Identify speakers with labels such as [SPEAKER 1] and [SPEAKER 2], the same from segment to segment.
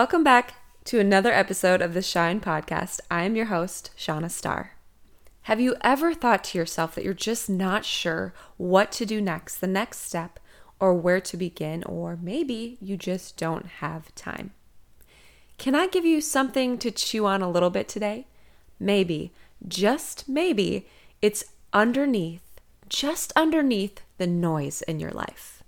[SPEAKER 1] Welcome back to another episode of the Shine Podcast. I am your host, Shanna Starr. Have you ever thought to yourself that you're just not sure what to do next, the next step, or where to begin, or maybe you just don't have time? Can I give you something to chew on a little bit today? Maybe, just maybe, it's underneath, just underneath the noise in your life.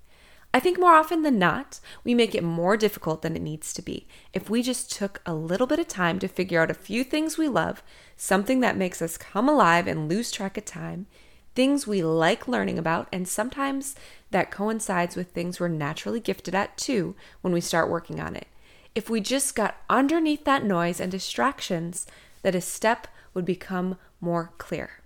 [SPEAKER 1] I think more often than not, we make it more difficult than it needs to be. If we just took a little bit of time to figure out a few things we love, something that makes us come alive and lose track of time, things we like learning about, and sometimes that coincides with things we're naturally gifted at too when we start working on it. If we just got underneath that noise and distractions, that a step would become more clear.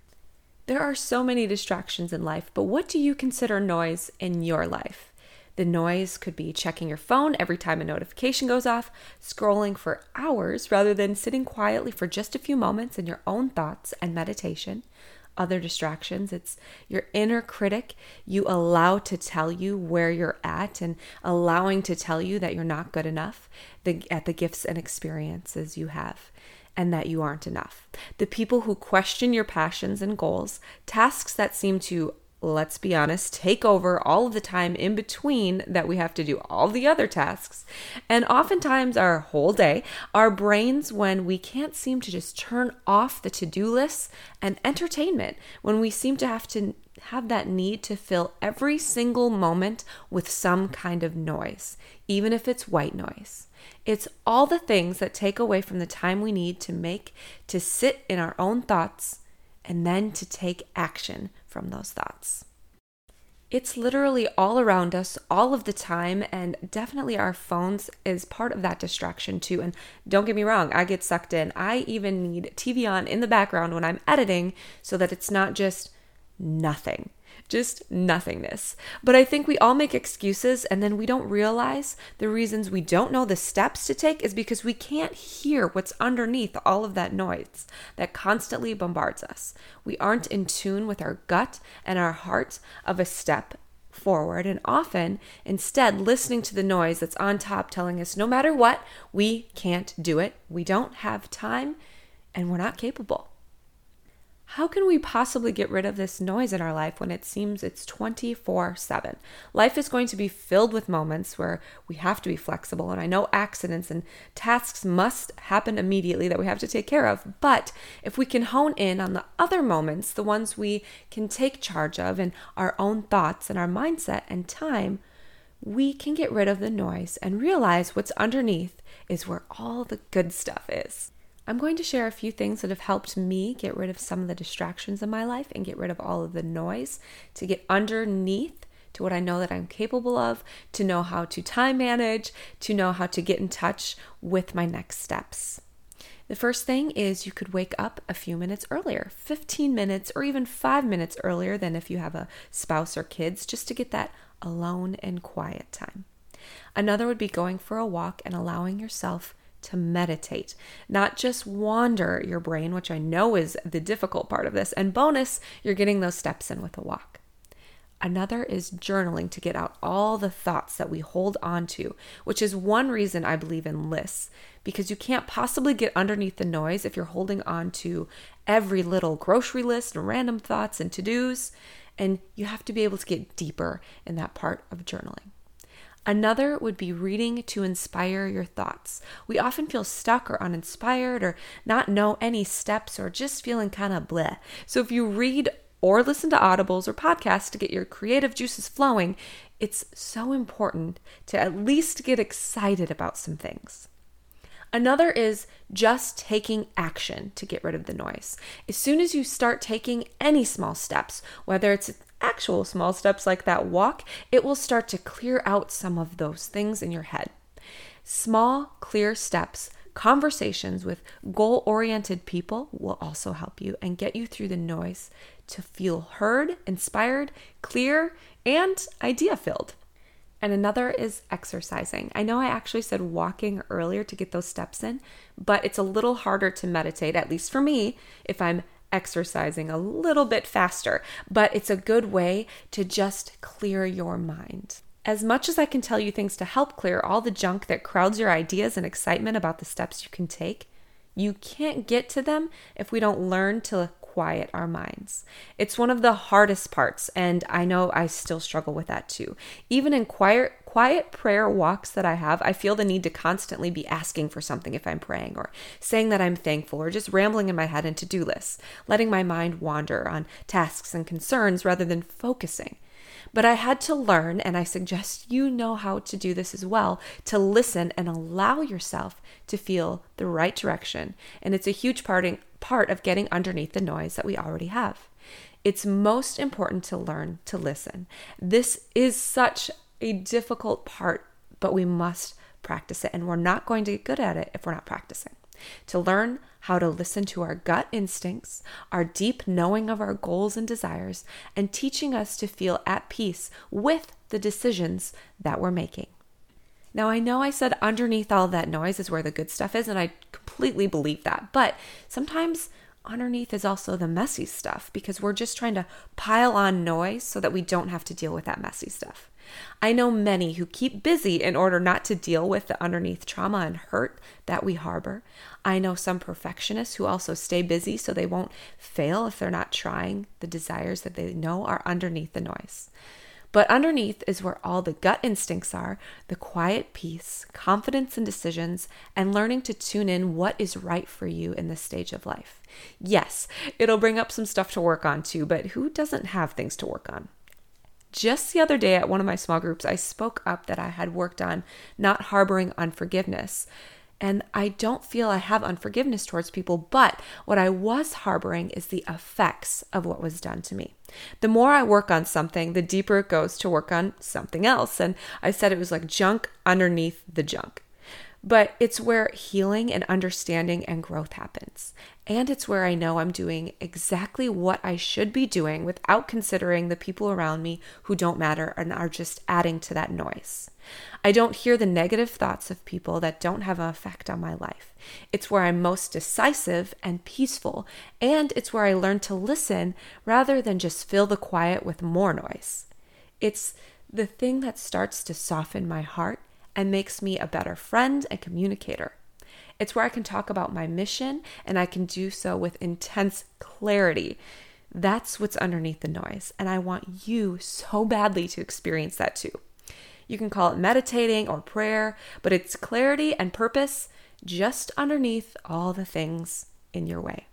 [SPEAKER 1] There are so many distractions in life, but what do you consider noise in your life? The noise could be checking your phone every time a notification goes off, scrolling for hours rather than sitting quietly for just a few moments in your own thoughts and meditation. Other distractions, it's your inner critic you allow to tell you where you're at and allowing to tell you that you're not good enough at the gifts and experiences you have and that you aren't enough. The people who question your passions and goals, tasks that seem to let's be honest, take over all of the time in between that we have to do all the other tasks. And oftentimes, our whole day, our brains, when we can't seem to just turn off the to do lists and entertainment, when we seem to have to have that need to fill every single moment with some kind of noise, even if it's white noise. It's all the things that take away from the time we need to make, to sit in our own thoughts, and then to take action from those thoughts. It's literally all around us all of the time, and definitely our phones is part of that distraction too. And don't get me wrong, I get sucked in. I even need TV on in the background when I'm editing so that it's not just nothing just nothingness. But I think we all make excuses and then we don't realize the reasons we don't know the steps to take is because we can't hear what's underneath all of that noise that constantly bombards us. We aren't in tune with our gut and our heart of a step forward and often instead listening to the noise that's on top telling us no matter what, we can't do it, we don't have time, and we're not capable. How can we possibly get rid of this noise in our life when it seems it's 24 7? Life is going to be filled with moments where we have to be flexible, and I know accidents and tasks must happen immediately that we have to take care of. But if we can hone in on the other moments, the ones we can take charge of in our own thoughts and our mindset and time, we can get rid of the noise and realize what's underneath is where all the good stuff is. I'm going to share a few things that have helped me get rid of some of the distractions in my life and get rid of all of the noise to get underneath to what I know that I'm capable of, to know how to time manage, to know how to get in touch with my next steps. The first thing is you could wake up a few minutes earlier, 15 minutes or even five minutes earlier than if you have a spouse or kids, just to get that alone and quiet time. Another would be going for a walk and allowing yourself to meditate, not just wander your brain, which I know is the difficult part of this. And bonus, you're getting those steps in with a walk. Another is journaling to get out all the thoughts that we hold on to, which is one reason I believe in lists, because you can't possibly get underneath the noise if you're holding on to every little grocery list and random thoughts and to dos. And you have to be able to get deeper in that part of journaling. Another would be reading to inspire your thoughts. We often feel stuck or uninspired or not know any steps or just feeling kind of bleh. So if you read or listen to audibles or podcasts to get your creative juices flowing, it's so important to at least get excited about some things. Another is just taking action to get rid of the noise. As soon as you start taking any small steps, whether it's actual small steps like that walk, it will start to clear out some of those things in your head. Small, clear steps, conversations with goal oriented people will also help you and get you through the noise to feel heard, inspired, clear, and idea filled. And another is exercising. I know I actually said walking earlier to get those steps in, but it's a little harder to meditate, at least for me, if I'm exercising a little bit faster, but it's a good way to just clear your mind. As much as I can tell you things to help clear all the junk that crowds your ideas and excitement about the steps you can take, you can't get to them if we don't learn to quiet our minds. It's one of the hardest parts, and I know I still struggle with that too. Even in quiet, quiet prayer walks that I have, I feel the need to constantly be asking for something if I'm praying, or saying that I'm thankful, or just rambling in my head in to do lists, letting my mind wander on tasks and concerns rather than focusing. But I had to learn, and I suggest you know how to do this as well, to listen and allow yourself to feel the right direction. And it's a huge parting, part of getting underneath the noise that we already have. It's most important to learn to listen. This is such a difficult part, but we must practice it. And we're not going to get good at it if we're not practicing. To learn how to listen to our gut instincts, our deep knowing of our goals and desires, and teaching us to feel at peace with the decisions that we're making. Now, I know I said underneath all that noise is where the good stuff is, and I completely believe that. But sometimes underneath is also the messy stuff because we're just trying to pile on noise so that we don't have to deal with that messy stuff. I know many who keep busy in order not to deal with the underneath trauma and hurt that we harbor. I know some perfectionists who also stay busy so they won't fail if they're not trying the desires that they know are underneath the noise. But underneath is where all the gut instincts are the quiet peace, confidence in decisions, and learning to tune in what is right for you in this stage of life. Yes, it'll bring up some stuff to work on too, but who doesn't have things to work on? Just the other day at one of my small groups, I spoke up that I had worked on not harboring unforgiveness. And I don't feel I have unforgiveness towards people, but what I was harboring is the effects of what was done to me. The more I work on something, the deeper it goes to work on something else. And I said it was like junk underneath the junk. But it's where healing and understanding and growth happens. And it's where I know I'm doing exactly what I should be doing without considering the people around me who don't matter and are just adding to that noise. I don't hear the negative thoughts of people that don't have an effect on my life. It's where I'm most decisive and peaceful, and it's where I learn to listen rather than just fill the quiet with more noise. It's the thing that starts to soften my heart and makes me a better friend and communicator. It's where I can talk about my mission and I can do so with intense clarity. That's what's underneath the noise. And I want you so badly to experience that too. You can call it meditating or prayer, but it's clarity and purpose just underneath all the things in your way.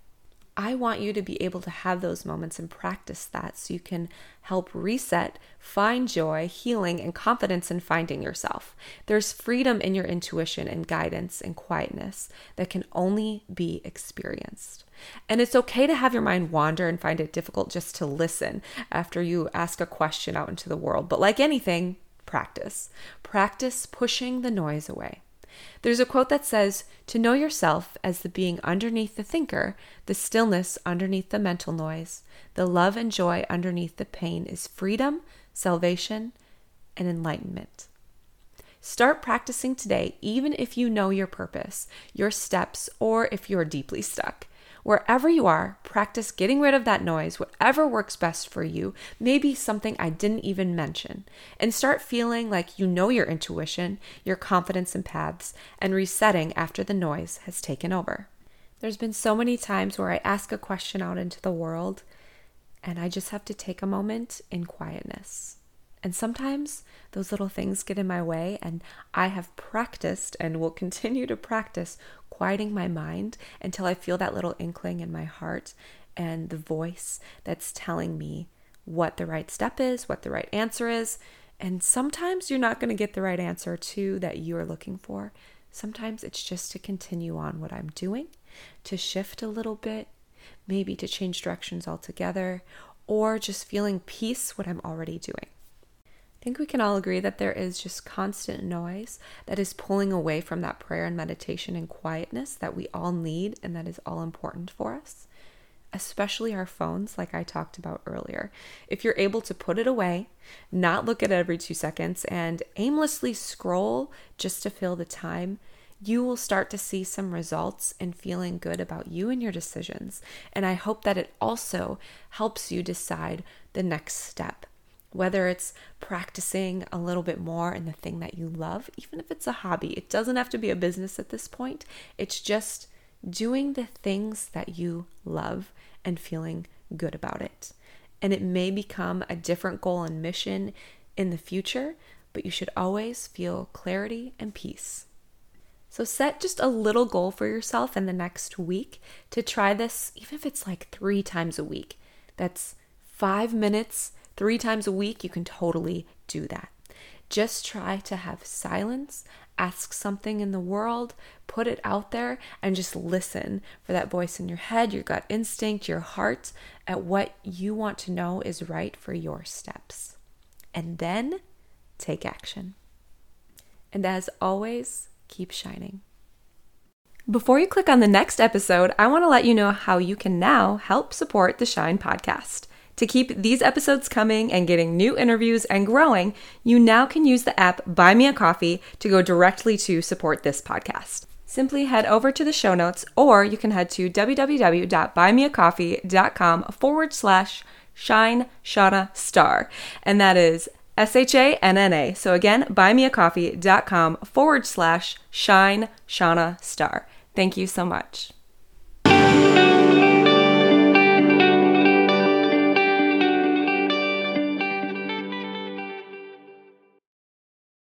[SPEAKER 1] I want you to be able to have those moments and practice that so you can help reset, find joy, healing, and confidence in finding yourself. There's freedom in your intuition and guidance and quietness that can only be experienced. And it's okay to have your mind wander and find it difficult just to listen after you ask a question out into the world. But like anything, practice. Practice pushing the noise away. There's a quote that says, To know yourself as the being underneath the thinker, the stillness underneath the mental noise, the love and joy underneath the pain is freedom, salvation, and enlightenment. Start practicing today, even if you know your purpose, your steps, or if you're deeply stuck. Wherever you are, practice getting rid of that noise, whatever works best for you, maybe something I didn't even mention, and start feeling like you know your intuition, your confidence and paths, and resetting after the noise has taken over. There's been so many times where I ask a question out into the world, and I just have to take a moment in quietness. And sometimes those little things get in my way, and I have practiced and will continue to practice quieting my mind until I feel that little inkling in my heart and the voice that's telling me what the right step is, what the right answer is. And sometimes you're not going to get the right answer too that you're looking for. Sometimes it's just to continue on what I'm doing, to shift a little bit, maybe to change directions altogether, or just feeling peace what I'm already doing. I think we can all agree that there is just constant noise that is pulling away from that prayer and meditation and quietness that we all need and that is all important for us, especially our phones, like I talked about earlier. If you're able to put it away, not look at it every two seconds, and aimlessly scroll just to fill the time, you will start to see some results in feeling good about you and your decisions. And I hope that it also helps you decide the next step whether it's practicing a little bit more in the thing that you love, even if it's a hobby. It doesn't have to be a business at this point. It's just doing the things that you love and feeling good about it. And it may become a different goal and mission in the future, but you should always feel clarity and peace. So set just a little goal for yourself in the next week to try this, even if it's like three times a week. That's five minutes three times a week. You can totally do that. Just try to have silence, ask something in the world, put it out there, and just listen for that voice in your head, your gut instinct, your heart, at what you want to know is right for your steps. And then take action. And as always, keep shining. Before you click on the next episode, I want to let you know how you can now help support the Shine podcast. To keep these episodes coming and getting new interviews and growing, you now can use the app Buy Me a Coffee to go directly to support this podcast. Simply head over to the show notes, or you can head to www.buymeacoffee.com forward slash shine Shanna star. And that is S H A N N A. So again, buymeacoffee.com forward slash shine Shanna star. Thank you so much.